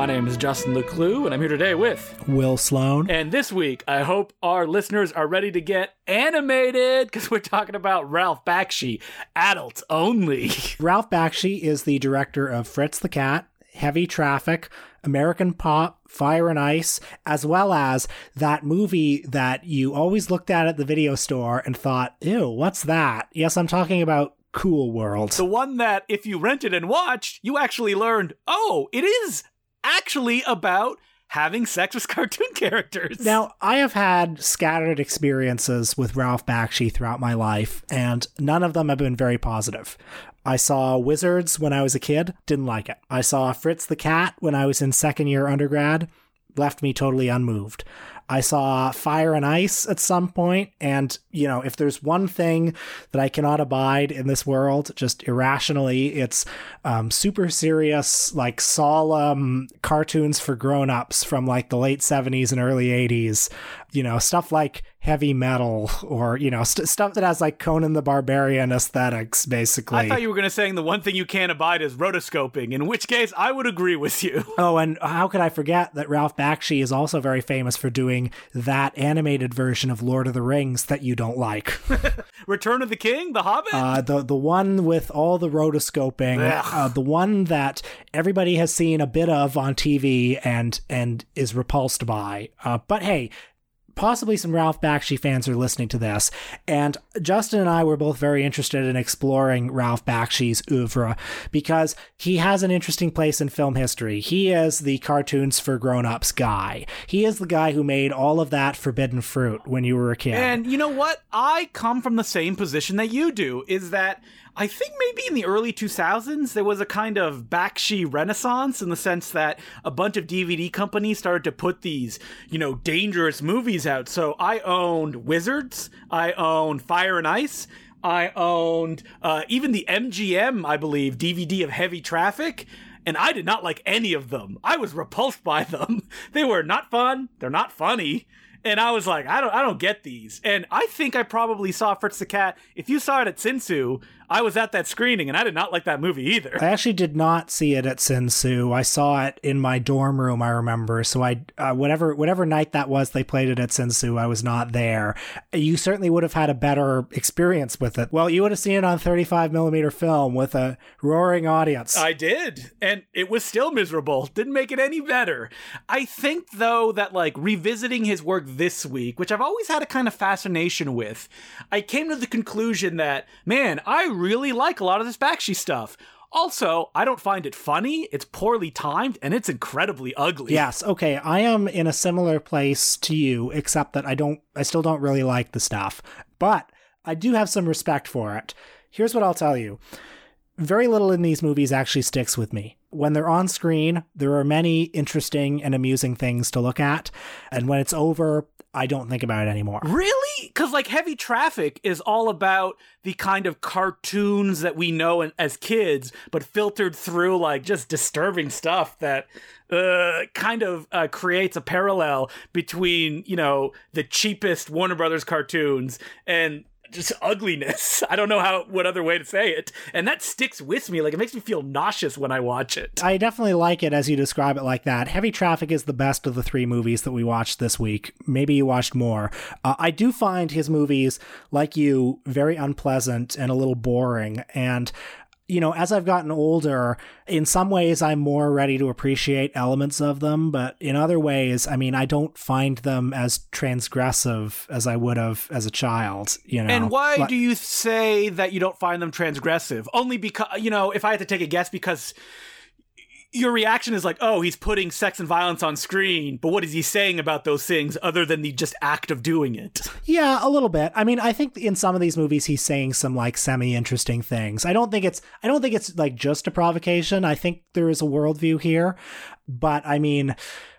My name is Justin Decloux, and I'm here today with Will Sloan. And this week, I hope our listeners are ready to get animated because we're talking about Ralph Bakshi, adults only. Ralph Bakshi is the director of Fritz the Cat, Heavy Traffic, American Pop, Fire and Ice, as well as that movie that you always looked at at the video store and thought, ew, what's that? Yes, I'm talking about Cool World. The one that, if you rented and watched, you actually learned, oh, it is actually about having sex with cartoon characters. Now, I have had scattered experiences with Ralph Bakshi throughout my life, and none of them have been very positive. I saw Wizards when I was a kid, didn't like it. I saw Fritz the Cat when I was in second year undergrad, left me totally unmoved. I saw Fire and Ice at some point, and you know, if there's one thing that I cannot abide in this world, just irrationally, it's um, super serious, like solemn cartoons for grown-ups from like the late 70s and early 80s. You know, stuff like heavy metal or you know st- stuff that has like Conan the Barbarian aesthetics, basically. I thought you were going to say the one thing you can't abide is rotoscoping. In which case, I would agree with you. Oh, and how could I forget that Ralph Bakshi is also very famous for doing that animated version of Lord of the Rings that you don't like. Return of the King, The Hobbit. Uh, the the one with all the rotoscoping, uh, the one that everybody has seen a bit of on TV and and is repulsed by. Uh, but hey, possibly some Ralph Bakshi fans are listening to this. And Justin and I were both very interested in exploring Ralph Bakshi's oeuvre because he has an interesting place in film history. He is the cartoons for grown-ups guy. He is the guy who made all of that forbidden fruit when you were a kid. And you know what? I come from the same position that you do, is that I think maybe in the early 2000s there was a kind of Bakshi renaissance in the sense that a bunch of DVD companies started to put these, you know, dangerous movies out. So I owned Wizards, I owned Fire and Ice, I owned uh, even the MGM, I believe, DVD of Heavy Traffic. And I did not like any of them. I was repulsed by them. They were not fun. They're not funny and I was like, I don't, I don't get these. And I think I probably saw Fritz the Cat. If you saw it at Sinsu, I was at that screening and I did not like that movie either. I actually did not see it at Sinsu. I saw it in my dorm room. I remember. So I, uh, whatever whatever night that was, they played it at Sinsu. I was not there. You certainly would have had a better experience with it. Well, you would have seen it on 35 millimeter film with a roaring audience. I did, and it was still miserable. Didn't make it any better. I think though that like revisiting his work this week, which I've always had a kind of fascination with, I came to the conclusion that man, I really like a lot of this Bakshi stuff. Also, I don't find it funny. It's poorly timed and it's incredibly ugly. Yes, okay. I am in a similar place to you, except that I don't I still don't really like the stuff. But I do have some respect for it. Here's what I'll tell you. Very little in these movies actually sticks with me. When they're on screen, there are many interesting and amusing things to look at, and when it's over, I don't think about it anymore. Really? Because like Heavy Traffic is all about the kind of cartoons that we know as kids, but filtered through like just disturbing stuff that uh, kind of uh, creates a parallel between you know the cheapest Warner Brothers cartoons and just ugliness. I don't know how what other way to say it. And that sticks with me. Like it makes me feel nauseous when I watch it. I definitely like it as you describe it like that. Heavy Traffic is the best of the three movies that we watched this week. Maybe you watched more. Uh, I do find his movies, like you, very unpleasant and a little boring. And you know, as I've gotten older, in some ways I'm more ready to appreciate elements of them, but in other ways, I mean, I don't find them as transgressive as I would have as a child, you know. And why like, do you say that you don't find them transgressive? Only because, you know, if I had to take a guess, because your reaction is like, oh, he's putting sex and violence on screen, but what is he saying about those things other than the just act of doing it? Yeah, a little bit. I mean, I think in some of these movies he's saying some like semi-interesting things. I don't think it's I don't think it's like just a provocation. I think there is a worldview here. But I mean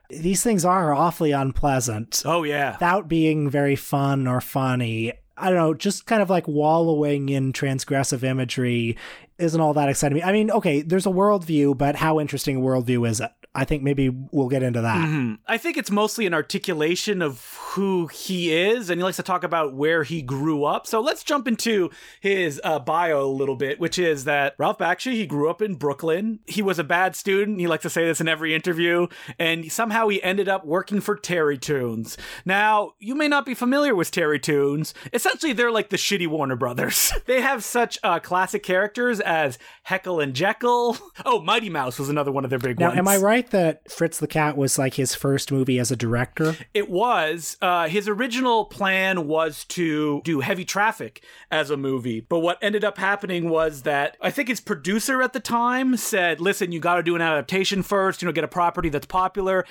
these things are awfully unpleasant. Oh yeah. Without being very fun or funny. I don't know, just kind of like wallowing in transgressive imagery isn't all that exciting. I mean, okay, there's a worldview, but how interesting a worldview is it? I think maybe we'll get into that. Mm-hmm. I think it's mostly an articulation of who he is, and he likes to talk about where he grew up. So let's jump into his uh, bio a little bit, which is that Ralph Bakshi, he grew up in Brooklyn. He was a bad student. He likes to say this in every interview, and somehow he ended up working for Terrytoons. Now, you may not be familiar with Terrytoons. Essentially, they're like the shitty Warner Brothers. they have such uh, classic characters as Heckle and Jekyll. Oh, Mighty Mouse was another one of their big Now, ones. am I right that Fritz the Cat was like his first movie as a director? It was. Uh, his original plan was to do Heavy Traffic as a movie, but what ended up happening was that I think his producer at the time said, "Listen, you got to do an adaptation first. You know, get a property that's popular."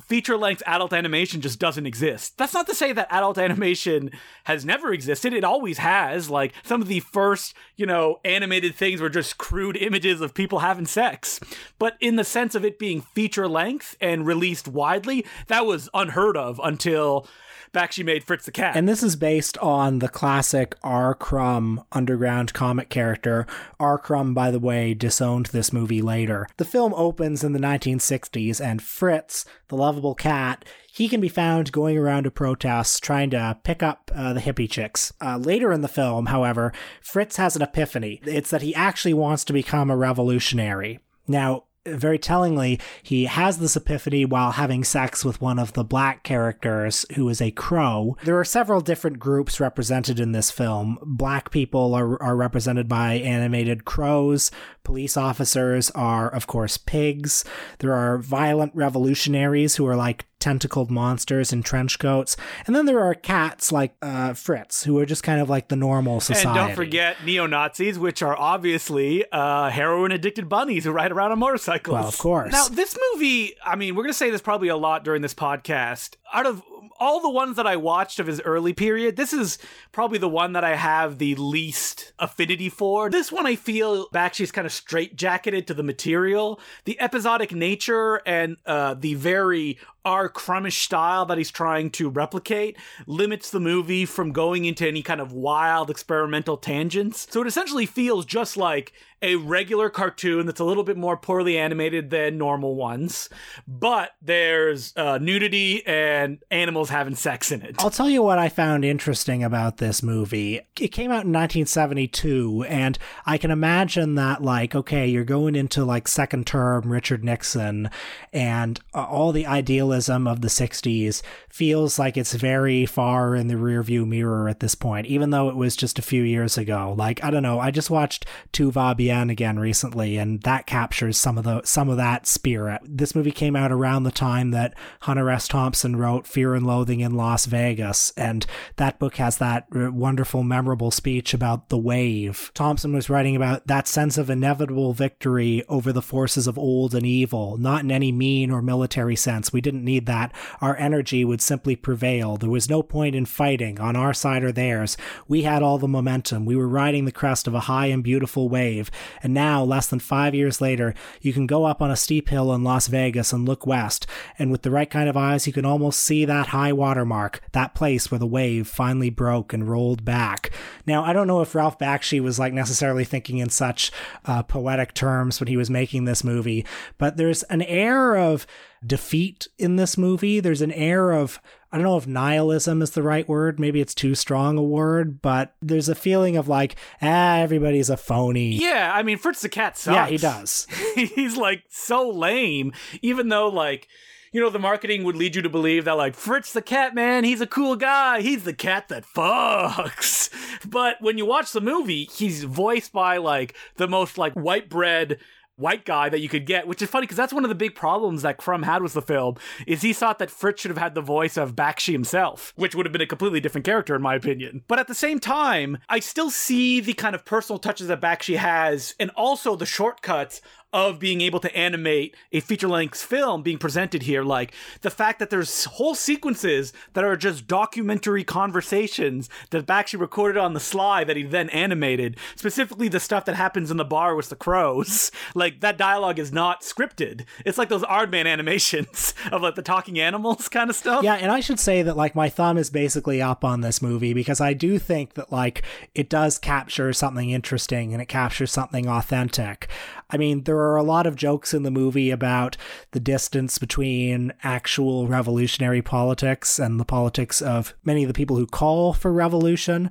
Feature length adult animation just doesn't exist. That's not to say that adult animation has never existed. It always has. Like some of the first, you know, animated things were just crude images of people having sex. But in the sense of it being feature length and released widely, that was unheard of until Bakshi made Fritz the Cat. And this is based on the classic R. Crumb underground comic character. R. Crumb, by the way, disowned this movie later. The film opens in the 1960s, and Fritz, the lovable cat, he can be found going around to protests trying to pick up uh, the hippie chicks. Uh, later in the film, however, Fritz has an epiphany. It's that he actually wants to become a revolutionary. Now, very tellingly, he has this epiphany while having sex with one of the black characters who is a crow. There are several different groups represented in this film. Black people are, are represented by animated crows. Police officers are, of course, pigs. There are violent revolutionaries who are like tentacled monsters in trench coats. And then there are cats like uh, Fritz, who are just kind of like the normal society. And don't forget neo Nazis, which are obviously uh, heroin addicted bunnies who ride around on motorcycles. Well, of course. Now, this movie, I mean, we're going to say this probably a lot during this podcast. Out of all the ones that I watched of his early period, this is probably the one that I have the least affinity for. This one I feel Bakshi's kind of straitjacketed to the material. The episodic nature and uh, the very R. Crummish style that he's trying to replicate limits the movie from going into any kind of wild experimental tangents. So it essentially feels just like a regular cartoon that's a little bit more poorly animated than normal ones, but there's uh, nudity and animals having sex in it. I'll tell you what I found interesting about this movie. It came out in 1972, and I can imagine that, like, okay, you're going into like second term Richard Nixon, and uh, all the idealism of the 60s feels like it's very far in the rearview mirror at this point, even though it was just a few years ago. Like, I don't know, I just watched Tu Bien again recently, and that captures some of the some of that spirit. This movie came out around the time that Hunter S. Thompson wrote Fear and Loathing in Las Vegas, and that book has that uh, wonderful, memorable speech about the wave. Thompson was writing about that sense of inevitable victory over the forces of old and evil, not in any mean or military sense. We didn't need that. Our energy would simply prevail. There was no point in fighting on our side or theirs. We had all the momentum. We were riding the crest of a high and beautiful wave. And now, less than five years later, you can go up on a steep hill in Las Vegas and look west, and with the right kind of eyes, you can almost see that high water mark, that place where the wave finally broke and rolled back. Now, I don't know if Ralph Bakshi was like necessarily thinking in such uh, poetic terms when he was making this movie, but there's an air of defeat in this movie. There's an air of I don't know if nihilism is the right word. Maybe it's too strong a word, but there's a feeling of like, ah, everybody's a phony. Yeah, I mean, Fritz the cat sucks. Yeah, he does. He's like so lame, even though like you know, the marketing would lead you to believe that, like, Fritz the cat, man, he's a cool guy. He's the cat that fucks. But when you watch the movie, he's voiced by, like, the most, like, white bread white guy that you could get, which is funny because that's one of the big problems that Crumb had with the film is he thought that Fritz should have had the voice of Bakshi himself, which would have been a completely different character in my opinion. But at the same time, I still see the kind of personal touches that Bakshi has and also the shortcuts of being able to animate a feature length film being presented here. Like the fact that there's whole sequences that are just documentary conversations that Bakshi recorded on the sly that he then animated. Specifically, the stuff that happens in the bar with the crows. Like that dialogue is not scripted. It's like those Aardman animations of like the talking animals kind of stuff. Yeah, and I should say that like my thumb is basically up on this movie because I do think that like it does capture something interesting and it captures something authentic. I mean, there are a lot of jokes in the movie about the distance between actual revolutionary politics and the politics of many of the people who call for revolution.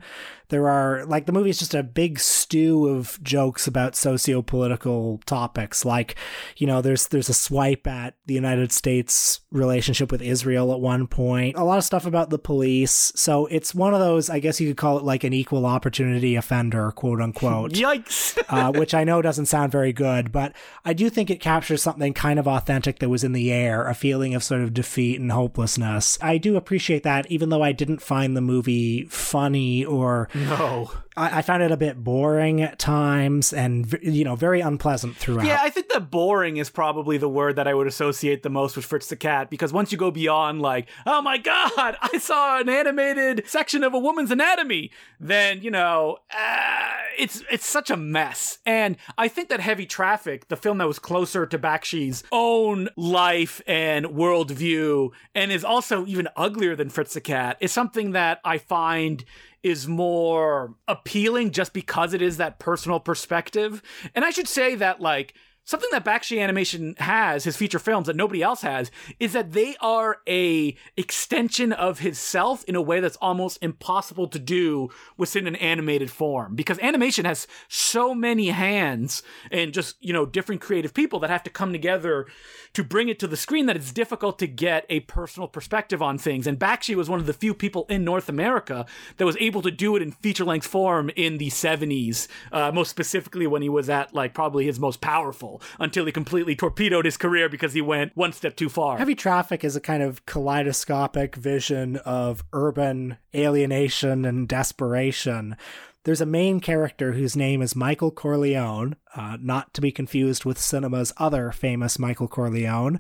There are like the movie is just a big stew of jokes about socio-political topics. Like, you know, there's there's a swipe at the United States relationship with Israel at one point. A lot of stuff about the police. So it's one of those, I guess you could call it like an equal opportunity offender, quote unquote. Yikes! uh, which I know doesn't sound very good, but I do think it captures something kind of authentic that was in the air, a feeling of sort of defeat and hopelessness. I do appreciate that, even though I didn't find the movie funny or no. I, I found it a bit boring at times and, you know, very unpleasant throughout. Yeah, I think that boring is probably the word that I would associate the most with Fritz the Cat because once you go beyond, like, oh my god, I saw an animated section of a woman's anatomy, then, you know, uh, it's it's such a mess. And I think that Heavy Traffic, the film that was closer to Bakshi's own life and worldview, and is also even uglier than Fritz the Cat, is something that I find is more appealing just because it is that personal perspective. And I should say that, like, something that Bakshi Animation has, his feature films that nobody else has, is that they are a extension of his self in a way that's almost impossible to do within an animated form. Because animation has so many hands and just, you know, different creative people that have to come together to bring it to the screen that it's difficult to get a personal perspective on things. And Bakshi was one of the few people in North America that was able to do it in feature length form in the 70s, uh, most specifically when he was at like probably his most powerful until he completely torpedoed his career because he went one step too far. Heavy Traffic is a kind of kaleidoscopic vision of urban alienation and desperation. There's a main character whose name is Michael Corleone, uh, not to be confused with cinema's other famous Michael Corleone.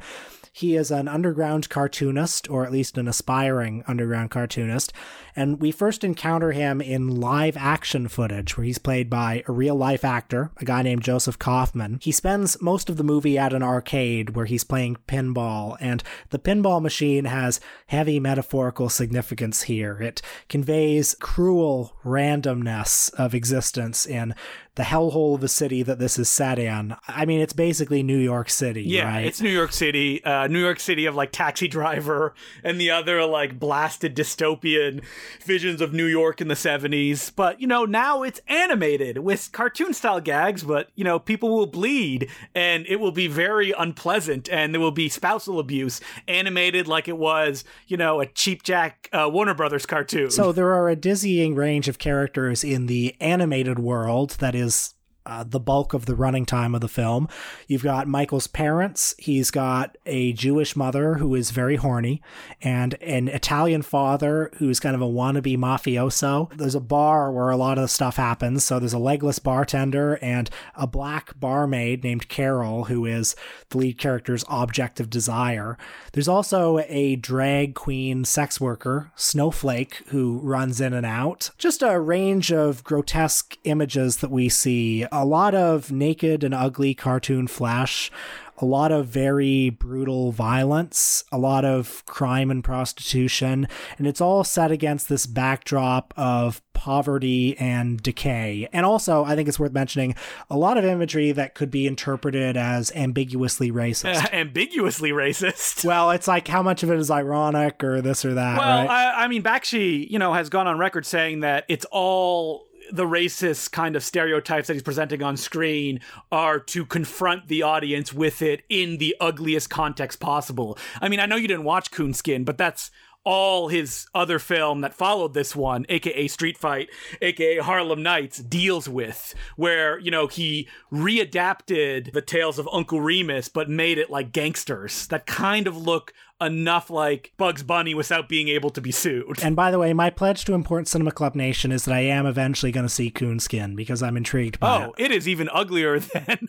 He is an underground cartoonist, or at least an aspiring underground cartoonist, and we first encounter him in live action footage where he's played by a real life actor, a guy named Joseph Kaufmann. He spends most of the movie at an arcade where he's playing pinball, and the pinball machine has heavy metaphorical significance here. It conveys cruel randomness of existence in the hellhole of a city that this is set in. I mean, it's basically New York City, yeah, right? it's New York City, uh, New York City of like Taxi Driver and the other like blasted dystopian visions of New York in the 70s. But, you know, now it's animated with cartoon style gags, but, you know, people will bleed and it will be very unpleasant and there will be spousal abuse animated like it was, you know, a cheap jack uh, Warner Brothers cartoon. So there are a dizzying range of characters in the animated world that is is uh, the bulk of the running time of the film. You've got Michael's parents. He's got a Jewish mother who is very horny, and an Italian father who's kind of a wannabe mafioso. There's a bar where a lot of the stuff happens. So there's a legless bartender and a black barmaid named Carol, who is the lead character's object of desire. There's also a drag queen sex worker, Snowflake, who runs in and out. Just a range of grotesque images that we see a lot of naked and ugly cartoon flash, a lot of very brutal violence, a lot of crime and prostitution, and it's all set against this backdrop of poverty and decay. And also, I think it's worth mentioning a lot of imagery that could be interpreted as ambiguously racist. Uh, ambiguously racist. Well, it's like how much of it is ironic or this or that, Well, right? I, I mean, Bakshi, you know, has gone on record saying that it's all the racist kind of stereotypes that he's presenting on screen are to confront the audience with it in the ugliest context possible. I mean, I know you didn't watch Coonskin, but that's all his other film that followed this one, aka Street Fight, aka Harlem Nights, deals with, where, you know, he readapted the tales of Uncle Remus, but made it like gangsters that kind of look enough like Bugs Bunny without being able to be sued. and by the way, my pledge to Important Cinema Club Nation is that I am eventually going to see Coonskin because I'm intrigued by it. Oh, it is even uglier than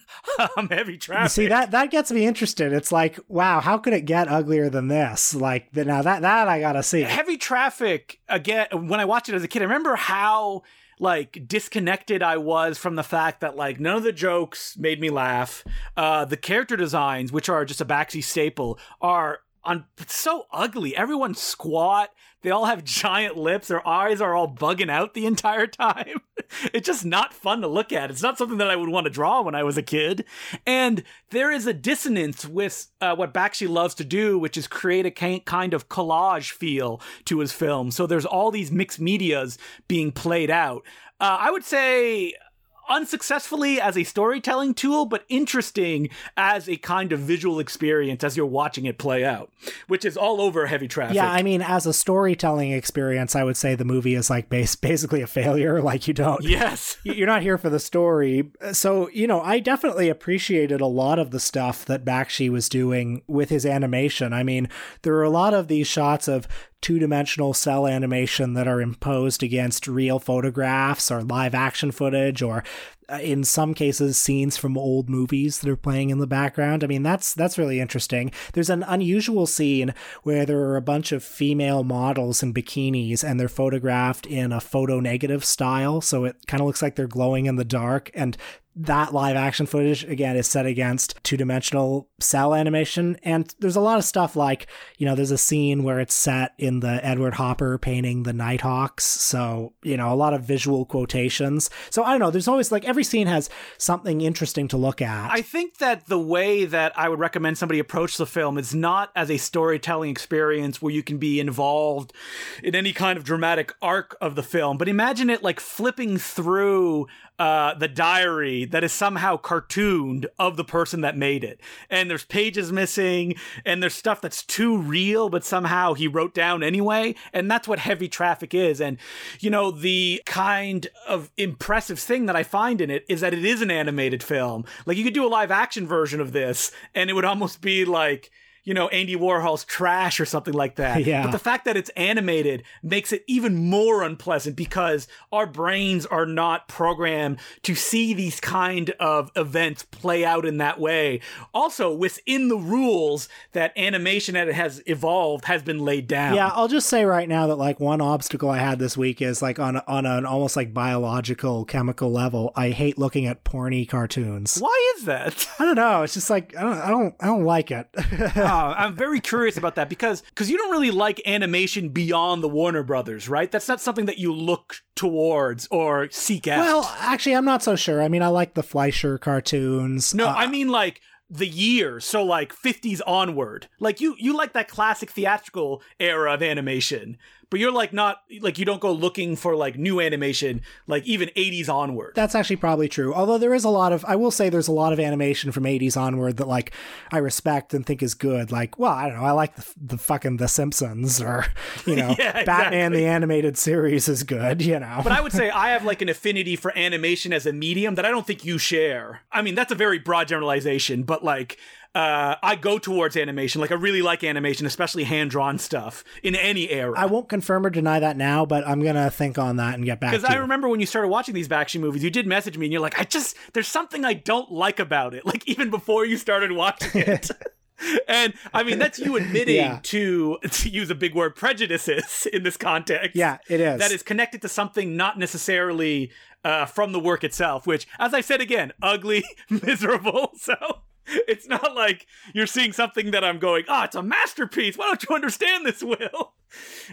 um, Heavy Traffic. See that that gets me interested. It's like, wow, how could it get uglier than this? Like now that that I gotta see. Heavy Traffic again. When I watched it as a kid, I remember how like disconnected I was from the fact that like none of the jokes made me laugh. Uh, the character designs, which are just a Bakshi staple, are on it's so ugly. Everyone's squat. They all have giant lips. Their eyes are all bugging out the entire time. it's just not fun to look at. It's not something that I would want to draw when I was a kid. And there is a dissonance with uh, what Bakshi loves to do, which is create a kind of collage feel to his film. So there's all these mixed medias being played out. Uh, I would say unsuccessfully as a storytelling tool, but interesting as a kind of visual experience as you're watching it play out, which is all over heavy traffic. Yeah, I mean, as a storytelling experience, I would say the movie is like base, basically a failure. Like you don't, yes, you're not here for the story. So you know, I definitely appreciated a lot of the stuff that Bakshi was doing with his animation. I mean, there are a lot of these shots of two dimensional cel animation that are imposed against real photographs or live action footage or uh, in some cases scenes from old movies that are playing in the background. I mean, that's that's really interesting. There's an unusual scene where there are a bunch of female models in bikinis and they're photographed in a photo negative style, so it kind of looks like they're glowing in the dark and that live action footage again is set against two dimensional cel animation. And there's a lot of stuff like, you know, there's a scene where it's set in the Edward Hopper painting the Nighthawks. So, you know, a lot of visual quotations. So I don't know, there's always like every scene has something interesting to look at. I think that the way that I would recommend somebody approach the film is not as a storytelling experience where you can be involved in any kind of dramatic arc of the film, but imagine it like flipping through uh, the diary that is somehow cartooned of the person that made it. And there's pages missing, and there's stuff that's too real, but somehow he wrote down anyway. And that's what heavy traffic is. And, you know, the kind of impressive thing that I find in it is that it is an animated film. Like, you could do a live action version of this, and it would almost be like, you know, Andy Warhol's trash or something like that. Yeah. But the fact that it's animated makes it even more unpleasant because our brains are not programmed to see these kind of events play out in that way. Also, within the rules that animation that it has evolved has been laid down. Yeah, I'll just say right now that like one obstacle I had this week is like on on an almost like biological chemical level, I hate looking at porny cartoons. Why is that? I don't know. It's just like I don't I don't I don't like it. uh, I'm very curious about that because because you don't really like animation beyond the Warner Brothers, right? That's not something that you look towards or seek out. Well, actually, I'm not so sure. I mean, I like the Fleischer cartoons. No, Uh, I mean like the years, so like 50s onward. Like you you like that classic theatrical era of animation, but you're like not like you don't go looking for like new animation like even 80s onward. That's actually probably true. Although there is a lot of, I will say there's a lot of animation from 80s onward that like I respect and think is good. Like, well, I don't know, I like the, the fucking The Simpsons or, you know, Yeah, Batman exactly. the animated series is good, you know. But I would say I have like an affinity for animation as a medium that I don't think you share. I mean, that's a very broad generalization, but like uh, I go towards animation. Like I really like animation, especially hand drawn stuff in any era. I won't confirm or deny that now, but I'm going to think on that and get back Because I remember when you started watching these Bakshi movies, you did message me and you're like, I just, there's something I don't like about it. Like even before you started watching it. and I mean, that's you admitting Yeah. to, to use a big word, prejudices in this context. yeah, it is. That is connected to something not necessarily uh, from the work itself, which, as I said again, ugly, miserable. So it's not like you're seeing something that I'm going, oh, it's a masterpiece. Why don't you understand this, Will?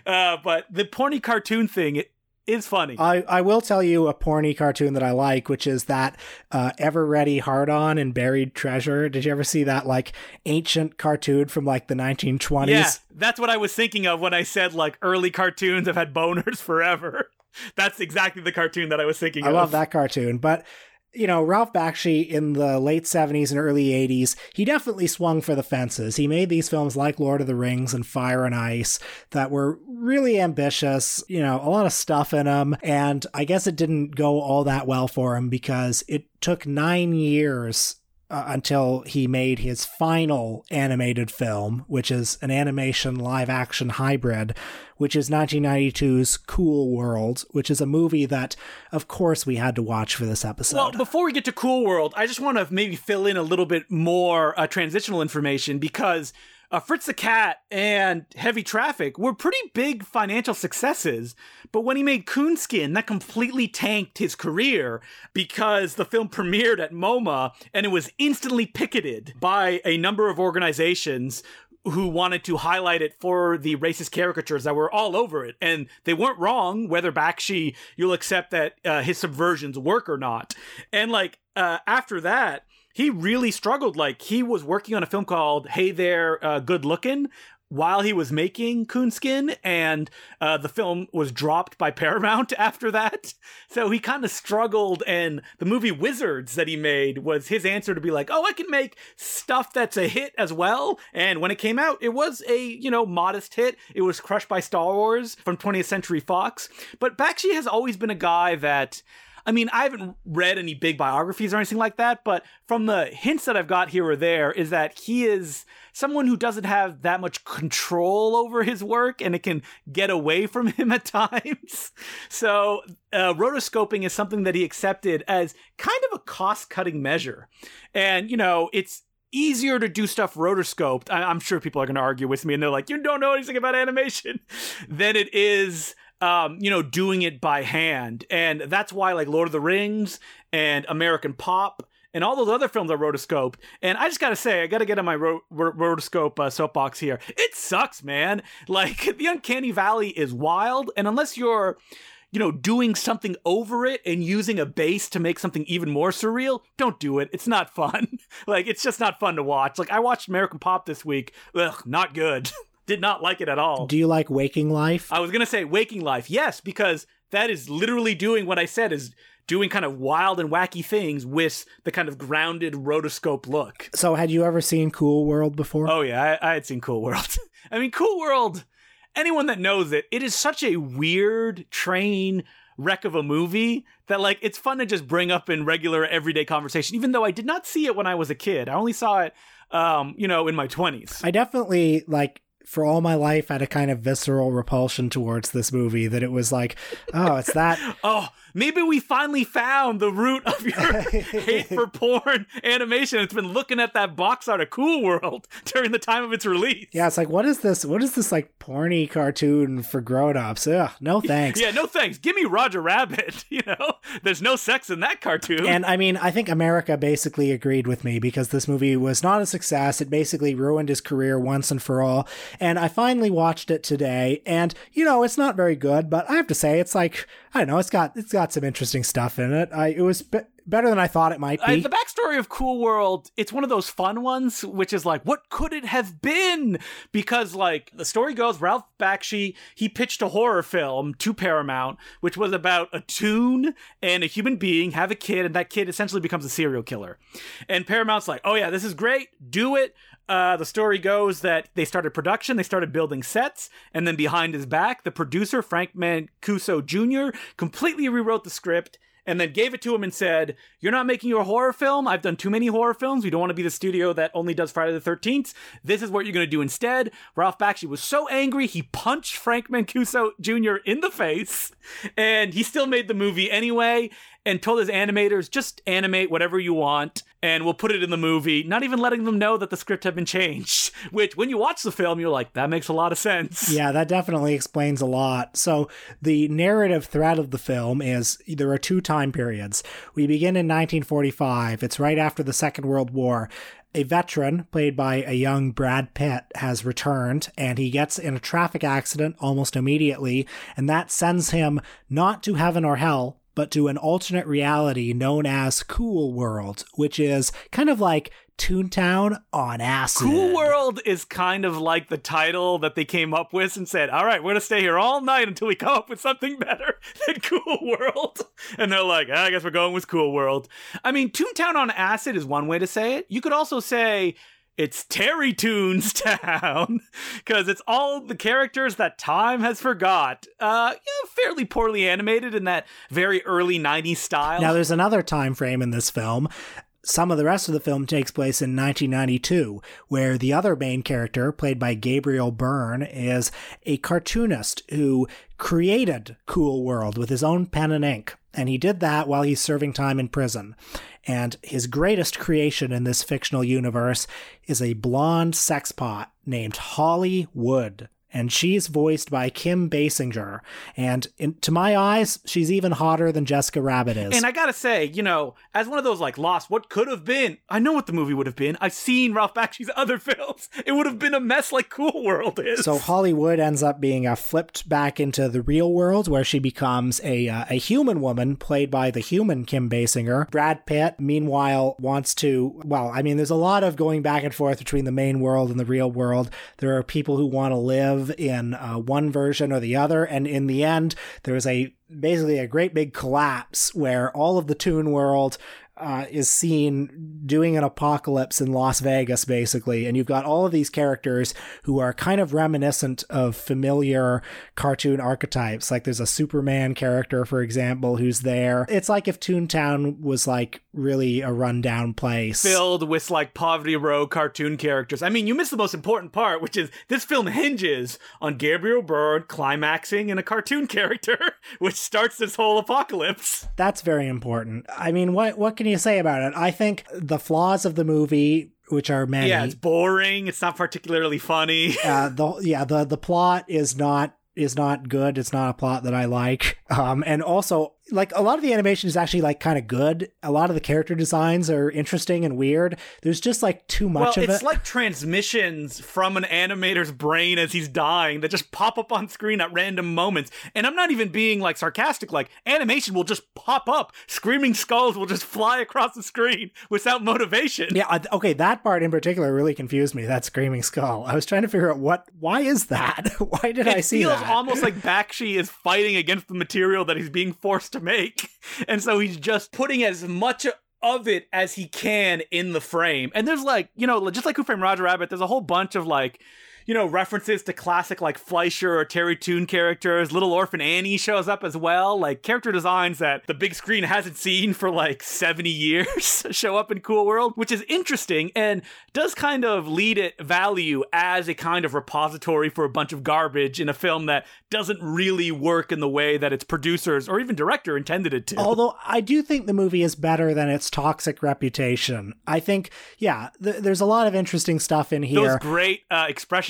Uh, but the porny cartoon thing it is funny. I, I will tell you a porny cartoon that I like, which is that uh, Eveready Harton and Buried Treasure. Did you ever see that like ancient cartoon from like the 1920s? yeah, that's what I was thinking of when I said like early cartoons have had boners forever. That's exactly the cartoon that I was thinking of. I of. love that cartoon. But you know, Ralph Bakshi in the late 70s and early 80s, he definitely swung for the fences. He made these films like Lord of the Rings and Fire and Ice that were really ambitious, you know, a lot of stuff in them. And I guess it didn't go all that well for him because it took nine years uh, until he made his final animated film, which is an animation live action hybrid, which is 1992's Cool World, which is a movie that, of course, we had to watch for this episode. Well, before we get to Cool World, I just want to maybe fill in a little bit more uh, transitional information because uh, Fritz the Cat and Heavy Traffic were pretty big financial successes. But when he made Coonskin, that completely tanked his career because the film premiered at MoMA and it was instantly picketed by a number of organizations who wanted to highlight it for the racist caricatures that were all over it. And they weren't wrong, whether Bakshi, you'll accept that uh, his subversions work or not. And like, uh, after that, he really struggled. Like, he was working on a film called Hey There, uh, Good Looking, while he was making Coonskin, and uh, the film was dropped by Paramount after that. So he kind of struggled, and the movie Wizards that he made was his answer to be like, oh, I can make stuff that's a hit as well. And when it came out, it was a, you know, modest hit. It was crushed by Star Wars from 20th Century Fox. But Bakshi has always been a guy that I mean, I haven't read any big biographies or anything like that, but from the hints that I've got here or there, is that he is someone who doesn't have that much control over his work and it can get away from him at times. So, uh, rotoscoping is something that he accepted as kind of a cost cutting measure. And, you know, it's easier to do stuff rotoscoped. I- I'm sure people are going to argue with me and they're like, you don't know anything about animation, than it is um, you know, doing it by hand. And that's why, like, Lord of the Rings and American Pop and all those other films are rotoscoped. And I just gotta say, I gotta get on my ro- ro- rotoscope uh, soapbox here. It sucks, man. Like, the Uncanny Valley is wild. And unless you're, you know, doing something over it and using a base to make something even more surreal, don't do it. It's not fun. like, it's just not fun to watch. Like, I watched American Pop this week. Ugh, not good. did not like it at all. Do you like Waking Life? I was gonna say Waking Life, yes, because that is literally doing what I said is doing kind of wild and wacky things with the kind of grounded rotoscope look. So, had you ever seen Cool World before? Oh yeah, I, I had seen Cool World. I mean, Cool World. Anyone that knows it, it is such a weird train wreck of a movie that like it's fun to just bring up in regular everyday conversation. Even though I did not see it when I was a kid, I only saw it, um, you know, in my twenties. I definitely like for all my life had a kind of visceral repulsion towards this movie that it was like, oh, it's that. oh, maybe we finally found the root of your hate for porn animation. It's been looking at that box art of Cool World during the time of its release. Yeah, it's like, what is this? What is this like porny cartoon for grown-ups? Ugh, no thanks. Yeah, no thanks. Give me Roger Rabbit. You know, there's no sex in that cartoon. And I mean, I think America basically agreed with me because this movie was not a success. It basically ruined his career once and for all. And I finally watched it today, and you know, it's not very good, but I have to say, it's like I don't know, it's got it's got some interesting stuff in it. I it was better than I thought it might be. Uh, the backstory of Cool World, it's one of those fun ones, which is like, what could it have been? Because like the story goes, Ralph Bakshi he pitched a horror film to Paramount, which was about a tune and a human being have a kid, and that kid essentially becomes a serial killer. And Paramount's like, oh yeah, this is great, do it. Uh, the story goes that they started production, they started building sets, and then behind his back, the producer, Frank Mancuso Jr., completely rewrote the script and then gave it to him and said, You're not making your horror film. I've done too many horror films. We don't want to be the studio that only does Friday the 13th. This is what you're going to do instead. Ralph Bakshi was so angry, he punched Frank Mancuso Jr. in the face, and he still made the movie anyway and told his animators, just animate whatever you want and we'll put it in the movie, not even letting them know that the script had been changed. Which, when you watch the film, you're like, that makes a lot of sense. Yeah, that definitely explains a lot. So, the narrative thread of the film is there are two time periods. We begin in 1945, it's right after the Second World War. A veteran, played by a young Brad Pitt, has returned and he gets in a traffic accident almost immediately, and that sends him not to heaven or hell, but to an alternate reality known as Cool World, which is kind of like Toontown on acid. Cool World is kind of like the title that they came up with and said, all right, we're going to stay here all night until we come up with something better than Cool World. And they're like, ah, I guess we're going with Cool World. I mean, Toontown on acid is one way to say it. You could also say, it's Terrytoons Town because it's all the characters that time has forgot. Uh, yeah, fairly poorly animated in that very early '90s style. Now, there's another time frame in this film. Some of the rest of the film takes place in 1992, where the other main character, played by Gabriel Byrne, is a cartoonist who created Cool World with his own pen and ink. And he did that while he's serving time in prison. And his greatest creation in this fictional universe is a blonde sex pot named Holli Would. And she's voiced by Kim Basinger. And in, to my eyes, she's even hotter than Jessica Rabbit is. And I gotta say, you know, as one of those like lost, what could have been? I know what the movie would have been. I've seen Ralph Bakshi's other films. It would have been a mess like Cool World is. so Holli Would ends up being uh, flipped back into the real world, where she becomes a uh, a human woman played by the human Kim Basinger. Brad Pitt, meanwhile, wants to. Well, I mean, there's a lot of going back and forth between the main world and the real world. There are people who want to live in uh, one version or the other, and in the end, there's a basically a great big collapse where all of the Toon World uh, is seen doing an apocalypse in Las Vegas, basically. And you've got all of these characters who are kind of reminiscent of familiar cartoon archetypes. Like there's a Superman character, for example, who's there. It's like if Toontown was like really a rundown place. filled with like poverty row cartoon characters. I mean, you missed the most important part, which is this film hinges on Gabriel Byrne climaxing in a cartoon character, which starts this whole apocalypse. That's very important. I mean, what what can you say about it? I think the flaws of the movie, which are many, Yeah, it's boring. It's not particularly funny. uh, the yeah the the plot is not is not good. It's not a plot that I like. Um, and also like a lot of the animation is actually like kind of good. A lot of the character designs are interesting and weird. There's just like too much well, of it's it. It's like transmissions from an animator's brain as he's dying that just pop up on screen at random moments. And I'm not even being like sarcastic, like animation will just pop up. Screaming skulls will just fly across the screen without motivation. yeah, I- okay, that part in particular really confused me. That screaming skull. I was trying to figure out what. Why is that? why did I see feels that? Feels almost like Bakshi is fighting against the material that he's being forced to make. And so he's just putting as much of it as he can in the frame. And there's like, you know, just like Who Framed Roger Rabbit, there's a whole bunch of like, you know, references to classic like Fleischer or Terrytoon characters. Little Orphan Annie shows up as well. Like character designs that the big screen hasn't seen for like 70 years show up in Cool World, which is interesting and does kind of lead it value as a kind of repository for a bunch of garbage in a film that doesn't really work in the way that its producers or even director intended it to. Although I do think the movie is better than its toxic reputation. I think, yeah, th- there's a lot of interesting stuff in here. those great uh,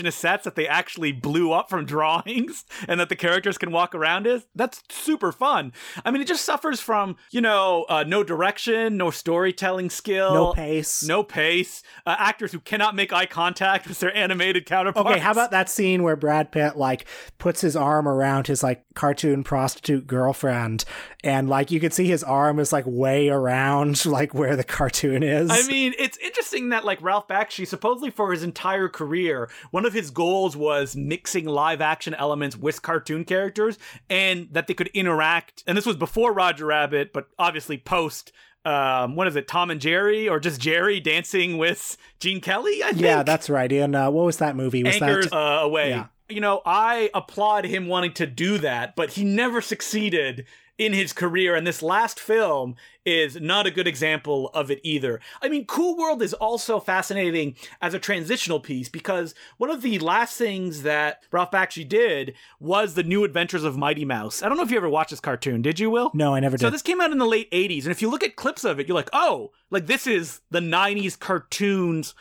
expressionist sets that they actually blew up from drawings and that the characters can walk around is that's super fun i mean it just suffers from you know uh, no direction no storytelling skill no pace. no pace uh, actors who cannot make eye contact with their animated counterparts Okay, how about that scene where Brad Pitt like puts his arm around his like cartoon prostitute girlfriend and like you could see his arm is like way around like where the cartoon is. I mean, it's interesting that like Ralph Bakshi, supposedly for his entire career, one of his goals was mixing live action elements with cartoon characters, and that they could interact. And this was before Roger Rabbit, but obviously post. Um, what is it, Tom and Jerry, or just Jerry dancing with Gene Kelly? I think. yeah, that's right. And uh, what was that movie? Was Anchors that uh, away. yeah. You know, I applaud him wanting to do that, but he never succeeded in his career, and this last film is not a good example of it either. I mean, Cool World is also fascinating as a transitional piece because one of the last things that Ralph Bakshi did was the New Adventures of Mighty Mouse. I don't know if you ever watched this cartoon. Did you, Will? No, I never did. So this came out in the late 80s, and if you look at clips of it, you're like, oh, like this is the 90s cartoons,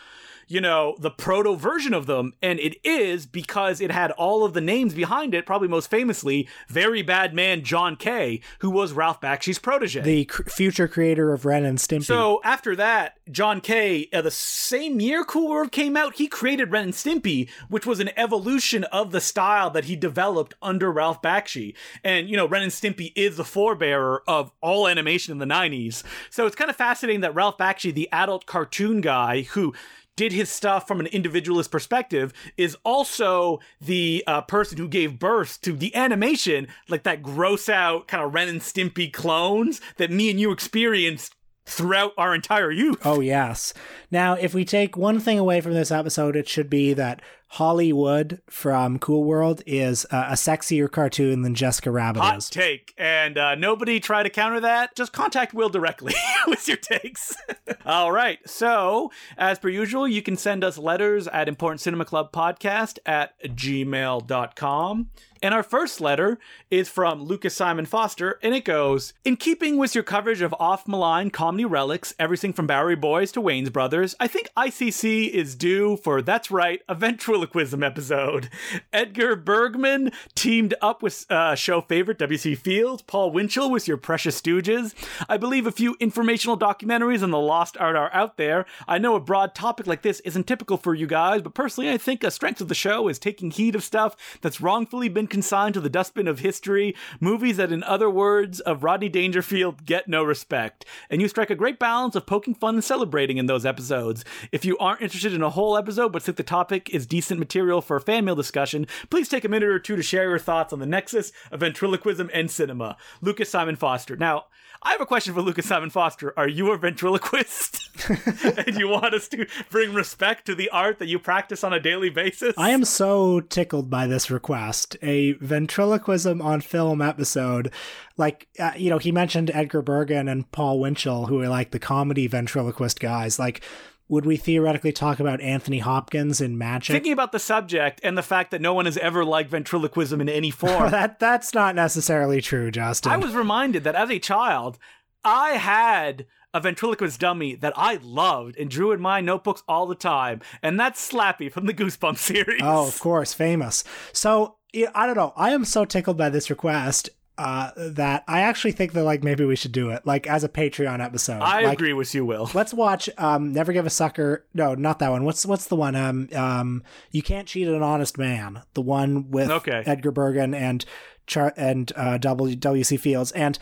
you know, the proto version of them. And it is because it had all of the names behind it, probably most famously, very bad man John K., who was Ralph Bakshi's protege. the cr- future creator of Ren and Stimpy. So after that, John K., uh, the same year Cool World came out, he created Ren and Stimpy, which was an evolution of the style that he developed under Ralph Bakshi. And you know, Ren and Stimpy is the forebearer of all animation in the '90s. So it's kind of fascinating that Ralph Bakshi, the adult cartoon guy who did his stuff from an individualist perspective is also the uh, person who gave birth to the animation, like that gross out kind of Ren and Stimpy clones that me and you experienced throughout our entire youth. Oh, yes. Now, if we take one thing away from this episode, it should be that Holli Would from Cool World is uh, a sexier cartoon than Jessica Rabbit Hot is. take, and uh, nobody try to counter that. Just contact Will directly with your takes. All right. So, as per usual, you can send us letters at Important Cinema Club Podcast at gmail.com. And our first letter is from Lucas Simon Foster, and it goes In keeping with your coverage of off malign comedy relics, everything from Bowery Boys to Wayans Brothers, I think ICC is due for That's Right, eventually ventriloquism episode. Edgar Bergen teamed up with uh, show favorite W.C. Fields. Paul Winchell was your precious stooges. I believe a few informational documentaries on the lost art are out there. I know a broad topic like this isn't typical for you guys, but personally, I think a strength of the show is taking heed of stuff that's wrongfully been consigned to the dustbin of history, movies that, in other words of Rodney Dangerfield, get no respect. And you strike a great balance of poking fun and celebrating in those episodes. If you aren't interested in a whole episode, but think the topic is decent material for a fan mail discussion, please take a minute or two to share your thoughts on the nexus of ventriloquism and cinema. Lucas Simon Foster. Now, I have a question for Lucas Simon Foster. Are you a ventriloquist? and you want us to bring respect to the art that you practice on a daily basis? I am so tickled by this request. A ventriloquism on film episode. Like, uh, you know, he mentioned Edgar Bergen and Paul Winchell, who are like the comedy ventriloquist guys. Like, would we theoretically talk about Anthony Hopkins in Magic? Thinking about the subject and the fact that no one has ever liked ventriloquism in any form. that that's not necessarily true, Justin. I was reminded that as a child, I had a ventriloquist dummy that I loved and drew in my notebooks all the time, and that's Slappy from the Goosebumps series. Oh, of course, famous. So I don't know. I am so tickled by this request, uh, that I actually think that like maybe we should do it like as a Patreon episode. I like, agree with you, Will. Let's watch um Never Give a Sucker. No, not that one. What's what's the one? Um um You Can't Cheat an Honest Man. The one with okay. Edgar Bergen and Char- and uh, W W C Fields. And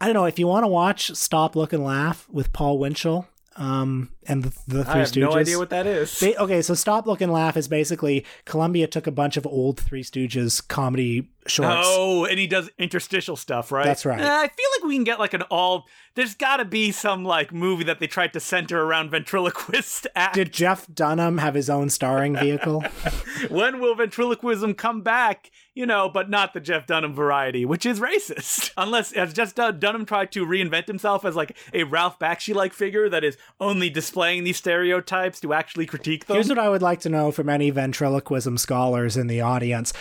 I don't know if you want to watch Stop Look and Laugh with Paul Winchell um, and the, the Three I have Stooges. no idea what that is. Ba- okay, so Stop Look and Laugh is basically Columbia took a bunch of old Three Stooges comedy shorts. Oh, and he does interstitial stuff, right? That's right. Eh, I feel like we can get like an all. There's got to be some like movie that they tried to center around ventriloquist act. Did Jeff Dunham have his own starring vehicle? when will ventriloquism come back? You know, but not the Jeff Dunham variety, which is racist. Unless has Jeff Dunham tried to reinvent himself as like a Ralph Bakshi like figure that is only displaying these stereotypes to actually critique them. Here's what I would like to know from any ventriloquism scholars in the audience.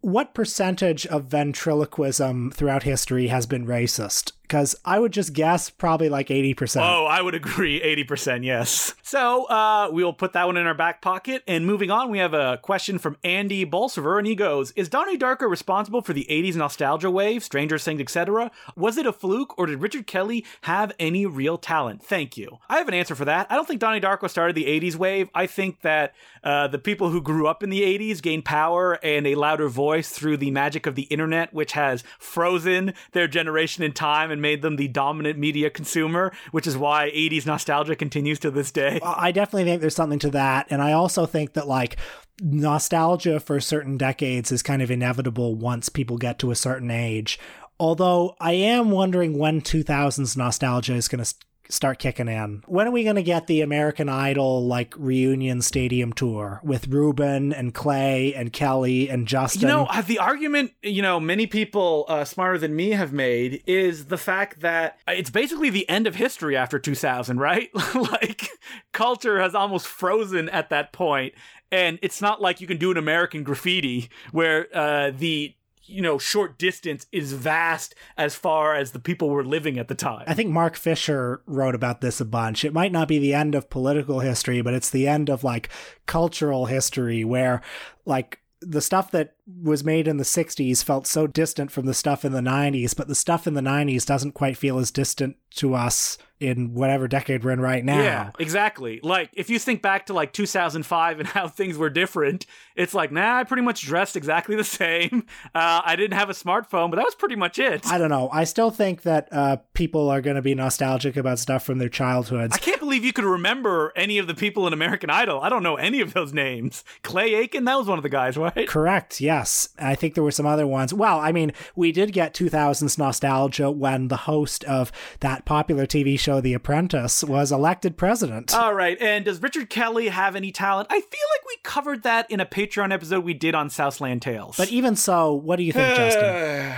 What percentage of ventriloquism throughout history has been racist? Because I would just guess probably like 80%. Oh, I would agree. 80%, yes. So uh, we'll put that one in our back pocket. And moving on, we have a question from Andy Bolsover, and he goes Is Donnie Darko responsible for the 80s nostalgia wave, Stranger Things, etc.? Was it a fluke, or did Richard Kelly have any real talent? Thank you. I have an answer for that. I don't think Donnie Darko started the 80s wave. I think that uh, the people who grew up in the 80s gained power and a louder voice through the magic of the internet, which has frozen their generation in time and made them the dominant media consumer, which is why 80s nostalgia continues to this day. I definitely think there's something to that. And I also think that, like, nostalgia for certain decades is kind of inevitable once people get to a certain age. Although I am wondering when 2000s nostalgia is going to start kicking in. When are we going to get the American Idol like reunion stadium tour with Ruben and Clay and Kelly and Justin? You know, uh, the argument, you know, many people uh, smarter than me have made is the fact that it's basically the end of history after 2000, right? like culture has almost frozen at that point and it's not like you can do an American graffiti where uh, the you know short distance is vast as far as the people were living at the time. I think Mark Fisher wrote about this a bunch. It might not be the end of political history, but it's the end of like cultural history where like the stuff that was made in the 60s felt so distant from the stuff in the 90s, but the stuff in the 90s doesn't quite feel as distant to us in whatever decade we're in right now. Yeah, exactly. Like if you think back to like 2005 and how things were different, it's like, nah, I pretty much dressed exactly the same. Uh, I didn't have a smartphone, but that was pretty much it. I don't know. I still think that uh, people are going to be nostalgic about stuff from their childhoods. I can't believe you could remember any of the people in American Idol. I don't know any of those names. Clay Aiken, that was one of the guys, right? Correct. Yes. I think there were some other ones. Well, I mean, we did get 2000s nostalgia when the host of that popular TV show show The Apprentice was elected president. All right. And does Richard Kelly have any talent? I feel like we covered that in a Patreon episode we did on Southland Tales. But even so, what do you think, Justin?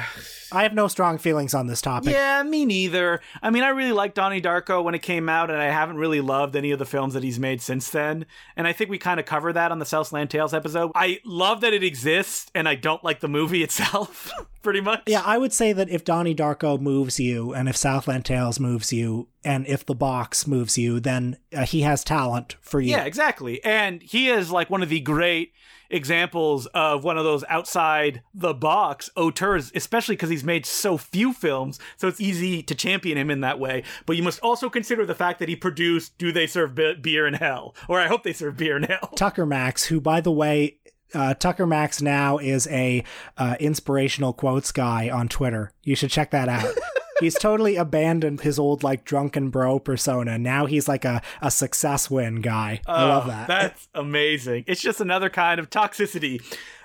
I have no strong feelings on this topic. Yeah, me neither. I mean, I really liked Donnie Darko when it came out, and I haven't really loved any of the films that he's made since then. And I think we kind of cover that on the Southland Tales episode. I love that it exists, and I don't like the movie itself. pretty much. Yeah, I would say that if Donnie Darko moves you, and if Southland Tales moves you, and if the box moves you, then uh, he has talent for you. Yeah, exactly. And he is like one of the great examples of one of those outside the box auteurs, especially because he's made so few films, so it's easy to champion him in that way. But you must also consider the fact that he produced Do They Serve Be- Beer in Hell? Or I hope they serve beer in hell. Tucker Max, who, by the way, uh, Tucker Max now is a uh, inspirational quotes guy on Twitter. You should check that out. He's totally abandoned his old like drunken bro persona. Now he's like a, a success win guy. I love that. That's amazing. It's just another kind of toxicity.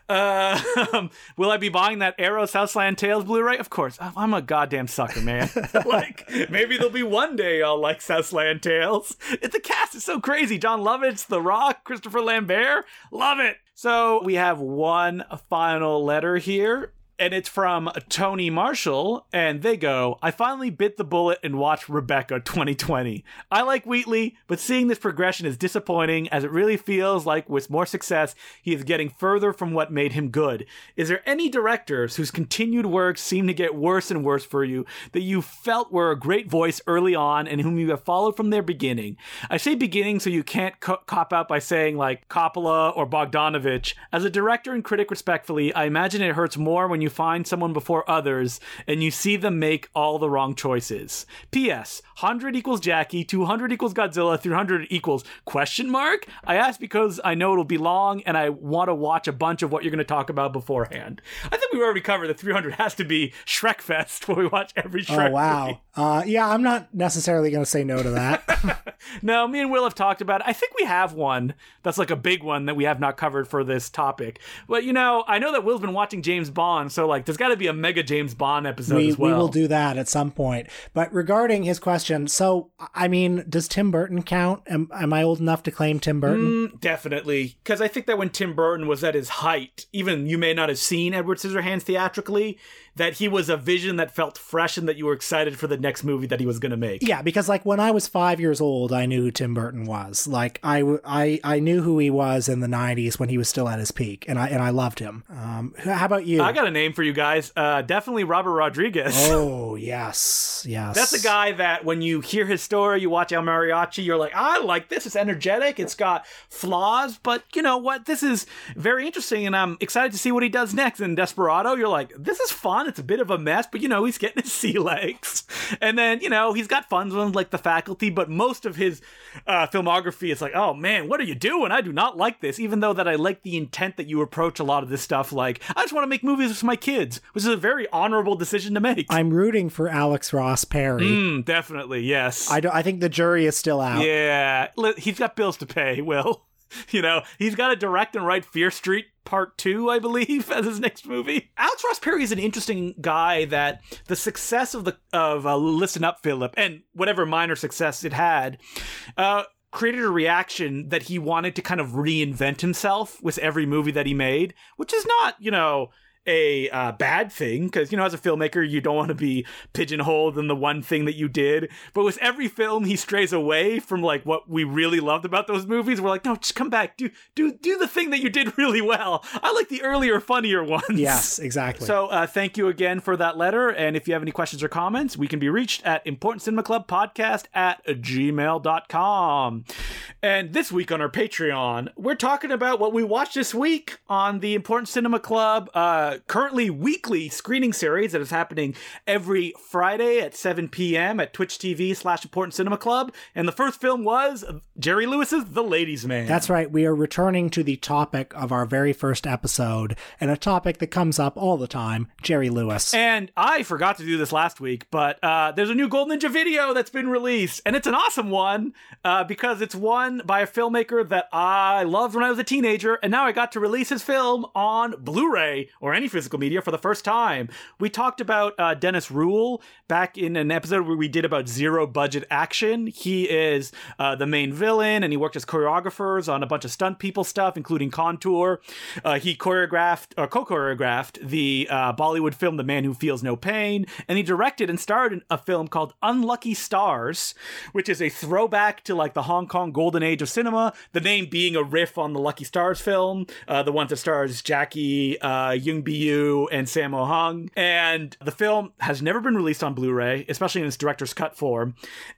Uh, will I be buying that Arrow Southland Tales Blu-ray? Of course. I'm a goddamn sucker, man. like maybe there'll be one day I'll like Southland Tales. It, the cast is so crazy. Jon Lovitz, The Rock, Christopher Lambert, love it. So we have one final letter here and it's from Tony Marshall, and they go, I finally bit the bullet and watched Rebecca 2020. I like Wheatley, but seeing this progression is disappointing as it really feels like with more success, he is getting further from what made him good. Is there any directors whose continued work seem to get worse and worse for you that you felt were a great voice early on and whom you have followed from their beginning? I say beginning so you can't co- cop out by saying like Coppola or Bogdanovich. As a director and critic, respectfully, I imagine it hurts more when you you find someone before others and you see them make all the wrong choices. P.S. 100 equals Jackie, 200 equals Godzilla, 300 equals question mark? I ask because I know it'll be long and I want to watch a bunch of what you're going to talk about beforehand. I think we've already covered that 300 has to be Shrek Fest where we watch every Shrek Oh wow. Uh, yeah, I'm not necessarily going to say no to that. no, me and Will have talked about it. I think we have one that's like a big one that we have not covered for this topic. But you know, I know that Will's been watching James Bond, so like there's got to be a mega James Bond episode we, as well. we will do that at some point. But regarding his question, so I mean, does Tim Burton count? Am, am I old enough to claim Tim Burton? Mm, definitely, because I think that when Tim Burton was at his height, even you may not have seen Edward Scissorhands theatrically, that he was a vision that felt fresh and that you were excited for the next movie that he was going to make. Yeah, because like when I was five years old, I knew who Tim Burton was. Like I, I, I knew who he was in the '90s when he was still at his peak, and I and I loved him. Um, how about you? I got a name for you guys. Uh, definitely Robert Rodriguez. Oh yes, yes. That's a guy that when you hear his story, you watch El Mariachi, you're like, I like this. It's energetic. It's got flaws, but you know what? This is very interesting, and I'm excited to see what he does next. In Desperado, you're like, this is fun. It's a bit of a mess, but you know, he's getting his sea legs. And then, you know, he's got fun ones like The Faculty, but most of his uh, filmography is like, oh man, what are you doing? I do not like this, even though that I like the intent that you approach a lot of this stuff. Like, I just want to make movies with my kids, which is a very honorable decision to make. I'm rooting for Alex Ross Perry. Mm, definitely, yes. I, don't, I think the jury is still out. Yeah, he's got bills to pay, Will. You know, he's got to direct and write Fear Street Part Two, I believe, as his next movie. Alex Ross Perry is an interesting guy. That the success of the of uh, Listen Up, Philip, and whatever minor success it had, uh, created a reaction that he wanted to kind of reinvent himself with every movie that he made, which is not, you know a uh, bad thing because you know as a filmmaker you don't want to be pigeonholed in the one thing that you did. But with every film he strays away from like what we really loved about those movies. We're like no just come back. Do do do the thing that you did really well. I like the earlier funnier ones. Yes exactly. So uh, thank you again for that letter. And if you have any questions or comments we can be reached at important cinema club podcast at gmail.com and this week on our patreon we're talking about what we watched this week on the important cinema club. Uh, currently weekly screening series that is happening every Friday at 7 p.m. at Twitch TV slash Important Cinema Club. And the first film was Jerry Lewis's The Ladies Man. That's right. We are returning to the topic of our very first episode, and a topic that comes up all the time Jerry Lewis. And I forgot to do this last week, but uh, there's a new Gold Ninja video that's been released, and it's an awesome one uh, because it's one by a filmmaker that I loved when I was a teenager, and now I got to release his film on Blu ray or any physical media for the first time. We talked about uh, Dennis Ruel back in an episode where we did about zero budget action. He is uh, the main villain, and he worked as choreographers on a bunch of stunt people stuff, including Contour. Uh, he choreographed or co-choreographed the uh, Bollywood film The Man Who Feels No Pain, and he directed and starred in a film called Unlucky Stars, which is a throwback to like the Hong Kong golden age of cinema. The name being a riff on the Lucky Stars film, uh, the one that stars Jackie, uh, Yuen Biao and Sammo Hung. And the film has never been released on Blu ray, especially in its director's cut form.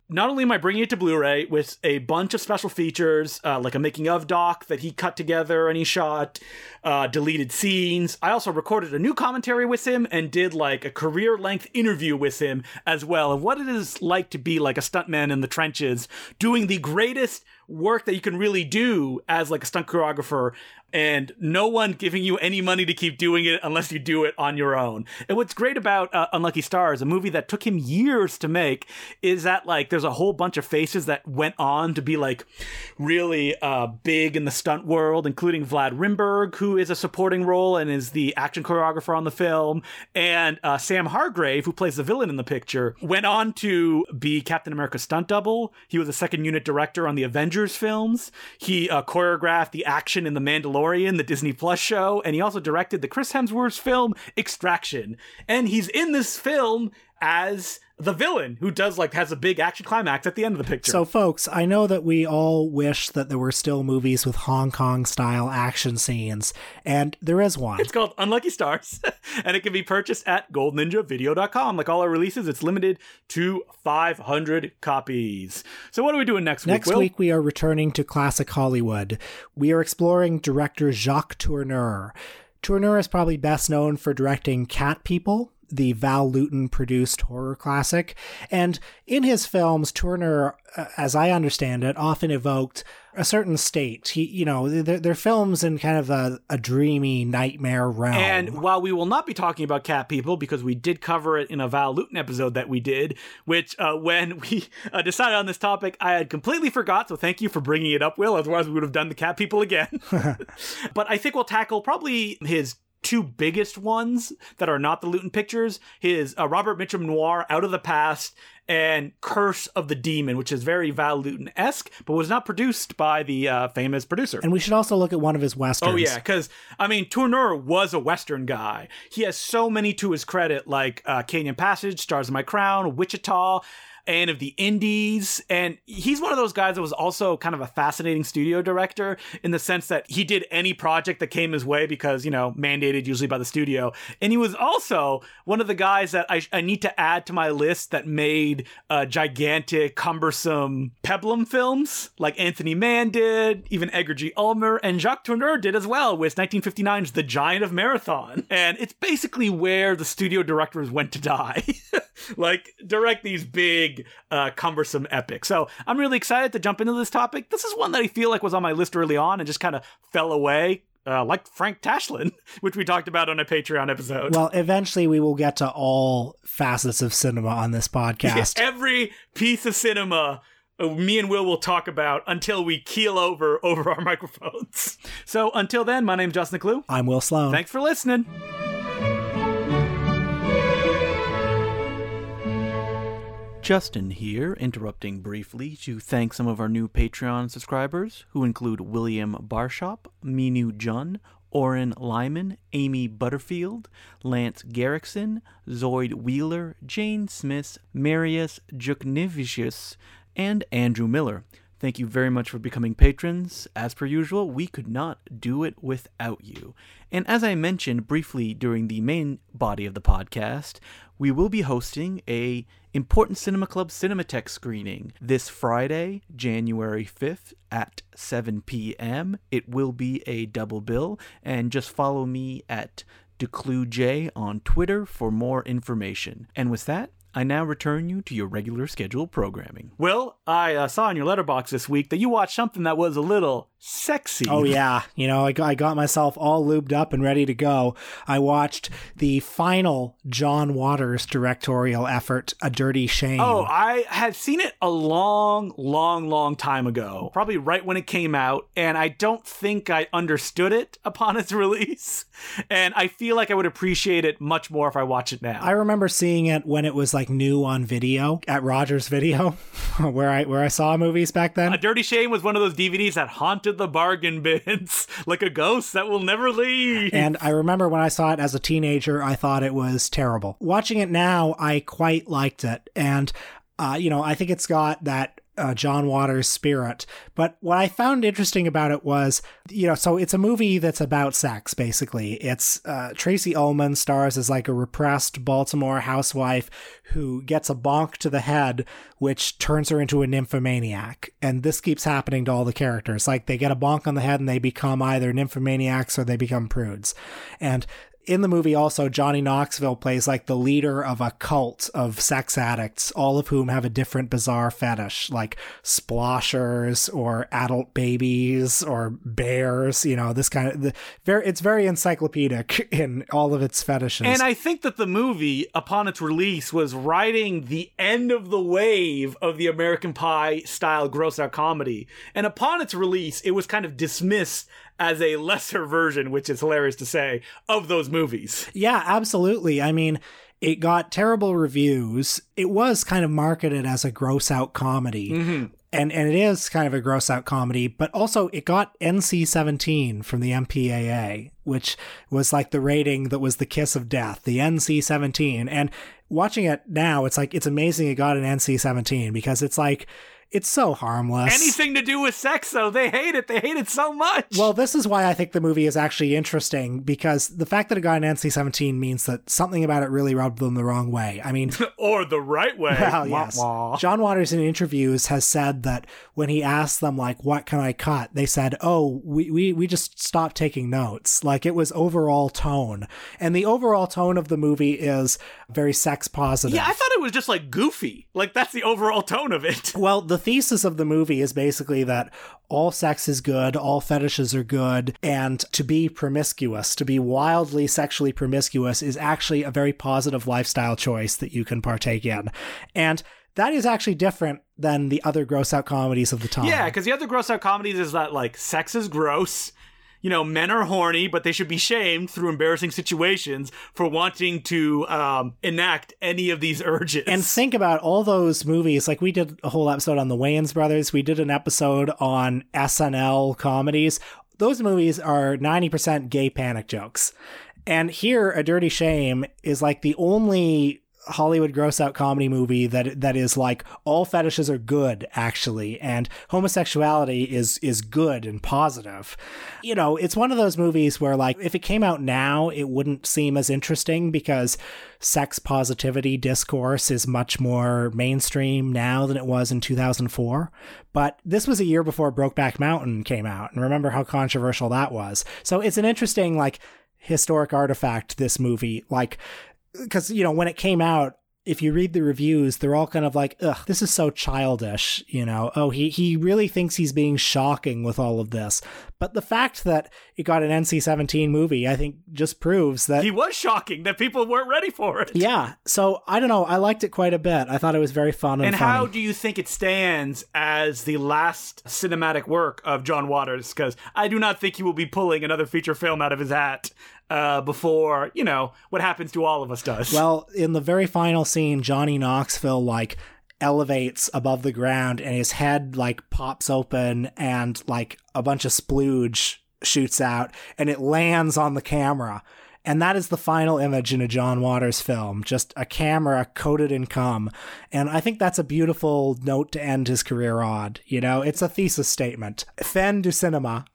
Not only am I bringing it to Blu ray with a bunch of special features, uh, like a making of doc that he cut together and he shot, uh, deleted scenes, I also recorded a new commentary with him and did like a career length interview with him as well of what it is like to be like a stuntman in the trenches doing the greatest work that you can really do as like a stunt choreographer and no one giving you any money to keep doing it unless you do it on your own. And what's great about uh, Unlucky Stars, a movie that took him years to make, is that like there's a whole bunch of faces that went on to be like really uh, big in the stunt world, including Vlad Rimburg, who is a supporting role and is the action choreographer on the film, and uh, Sam Hargrave, who plays the villain in the picture, went on to be Captain America's stunt double. He was a second unit director on the Avengers films. He uh, choreographed the action in The Mandalorian Mandalorian, the Disney Plus show, and he also directed the Chris Hemsworth film Extraction. And he's in this film as the villain who does like has a big action climax at the end of the picture. So, folks, I know that we all wish that there were still movies with Hong Kong style action scenes, and there is one. It's called Unlucky Stars, and it can be purchased at goldninjavideo.com. Like all our releases, it's limited to 500 copies. So, what are we doing next, next week? Next week, we are returning to classic Hollywood. We are exploring director Jacques Tourneur. Tourneur is probably best known for directing Cat People, the Val Lewton produced horror classic. And in his films, Tourneur, uh, as I understand it, often evoked a certain state. He, you know, they're, they're films in kind of a, a, dreamy nightmare realm. And while we will not be talking about Cat People because we did cover it in a Val Lewton episode that we did, which uh, when we uh, decided on this topic, I had completely forgot. So thank you for bringing it up, Will. Otherwise, we would have done the Cat People again. but I think we'll tackle probably his two biggest ones that are not the Lewton pictures his uh, Robert Mitchum Noir Out of the Past and Curse of the Demon, which is very Val Lewton esque, but was not produced by the uh, famous producer. And we should also look at one of his westerns. Oh, yeah, because, I mean, Tourneur was a western guy. He has so many to his credit, like uh, Canyon Passage, Stars of My Crown, Wichita Anne of the Indies. And he's one of those guys that was also kind of a fascinating studio director in the sense that he did any project that came his way because, you know, mandated usually by the studio. And he was also one of the guys that I, I need to add to my list that made uh, gigantic, cumbersome peplum films like Anthony Mann did, even Edgar G. Ulmer, and Jacques Tourneur did as well with 1959's The Giant of Marathon. And it's basically where the studio directors went to die. like, direct these big, uh, cumbersome epics So I'm really excited to jump into this topic. This is one that I feel like was on my list early on and just kind of fell away. Uh, like Frank Tashlin, which we talked about on a Patreon episode. Well, eventually we will get to all facets of cinema on this podcast. Yeah, every piece of cinema uh, me and Will will talk about until we keel over over our microphones. So until then, my name's Justin Decloux. I'm Will Sloan. Thanks for listening. Justin here, interrupting briefly to thank some of our new Patreon subscribers, who include William Barshop, Minu Jun, Oren Lyman, Amy Butterfield, Lance Garrickson, Zoid Wheeler, Jane Smith, Marius Juknivicius, and Andrew Miller. Thank you very much for becoming patrons. As per usual, we could not do it without you. And as I mentioned briefly during the main body of the podcast, we will be hosting a important Cinema Club Cinematheque screening this Friday, January 5th at 7 p.m. It will be a double bill, and just follow me at DeclouxJ on Twitter for more information. And with that, I now return you to your regular scheduled programming. Well, I uh, saw in your Letterboxd this week that you watched something that was a little sexy. Oh, yeah. You know, I got, I got myself all lubed up and ready to go. I watched the final John Waters directorial effort, A Dirty Shame. Oh, I had seen it a long, long, long time ago, probably right when it came out, and I don't think I understood it upon its release. And I feel like I would appreciate it much more if I watch it now. I remember seeing it when it was like new on video at Rogers Video, where I where I saw movies back then. A Dirty Shame was one of those DVDs that haunted the bargain bins like a ghost that will never leave. And I remember when I saw it as a teenager, I thought it was terrible. Watching it now, I quite liked it. And, uh, you know, I think it's got that uh, John Waters' spirit. But what I found interesting about it was, you know, so it's a movie that's about sex, basically. It's uh, Tracey Ullman stars as like a repressed Baltimore housewife who gets a bonk to the head, which turns her into a nymphomaniac. And this keeps happening to all the characters. Like they get a bonk on the head and they become either nymphomaniacs or they become prudes. And in the movie also johnny knoxville plays like the leader of a cult of sex addicts all of whom have a different bizarre fetish like sploshers or adult babies or bears you know this kind of the, very it's very encyclopedic in all of its fetishes And I think that the movie, upon its release, was riding the end of the wave of the American Pie style gross out comedy. And upon its release, it was kind of dismissed as a lesser version, which is hilarious to say, of those movies. Yeah, absolutely. I mean, it got terrible reviews. It was kind of marketed as a gross out comedy. Mm-hmm. And and it is kind of a gross out comedy, but also it got NC-17 from the MPAA, which was like the rating that was the kiss of death, the NC-17. And watching it now, it's like it's amazing it got an NC-17 because it's like it's so harmless. Anything to do with sex, though, they hate it. They hate it so much. Well, this is why I think the movie is actually interesting because the fact that it got an NC 17 means that something about it really rubbed them the wrong way. I mean, or the right way. well, Wah, yes. wah. John Waters in interviews has said that when he asked them, like, what can I cut? They said, oh, we, we, we just stopped taking notes. Like, it was overall tone. And the overall tone of the movie is very sex positive. Yeah, I thought it was just like goofy. Like that's the overall tone of it. Well, the thesis of the movie is basically that all sex is good, all fetishes are good, and to be promiscuous, to be wildly sexually promiscuous, is actually a very positive lifestyle choice that you can partake in. And that is actually different than the other gross out comedies of the time. Yeah, because the other gross out comedies is that like sex is gross. You know, men are horny, but they should be shamed through embarrassing situations for wanting to um, enact any of these urges. And think about all those movies. Like we did a whole episode on the Wayans brothers. We did an episode on SNL comedies. Those movies are 90% gay panic jokes. And here, A Dirty Shame is like the only Hollywood gross out comedy movie that that is like all fetishes are good actually and homosexuality is is good and positive. You know, it's one of those movies where like if it came out now it wouldn't seem as interesting because sex positivity discourse is much more mainstream now than it was in 2004. But this was a year before Brokeback Mountain came out and remember how controversial that was. So it's an interesting like historic artifact this movie like because you know when it came out if you read the reviews they're all kind of like ugh this is so childish you know oh he he really thinks he's being shocking with all of this but the fact that it got an NC-17 movie I think just proves that he was shocking that people weren't ready for it. yeah so I don't know I liked it quite a bit I thought it was very fun and, And funny. how do you think it stands as the last cinematic work of John Waters? Because I do not think he will be pulling another feature film out of his hat uh, before, you know, what happens to all of us does. Well, in the very final scene, Johnny Knoxville like elevates above the ground and his head like pops open and like a bunch of splooge shoots out and it lands on the camera. And that is the final image in a John Waters film, just a camera coated in cum. And I think that's a beautiful note to end his career on. You know, it's a thesis statement. Fin du cinema.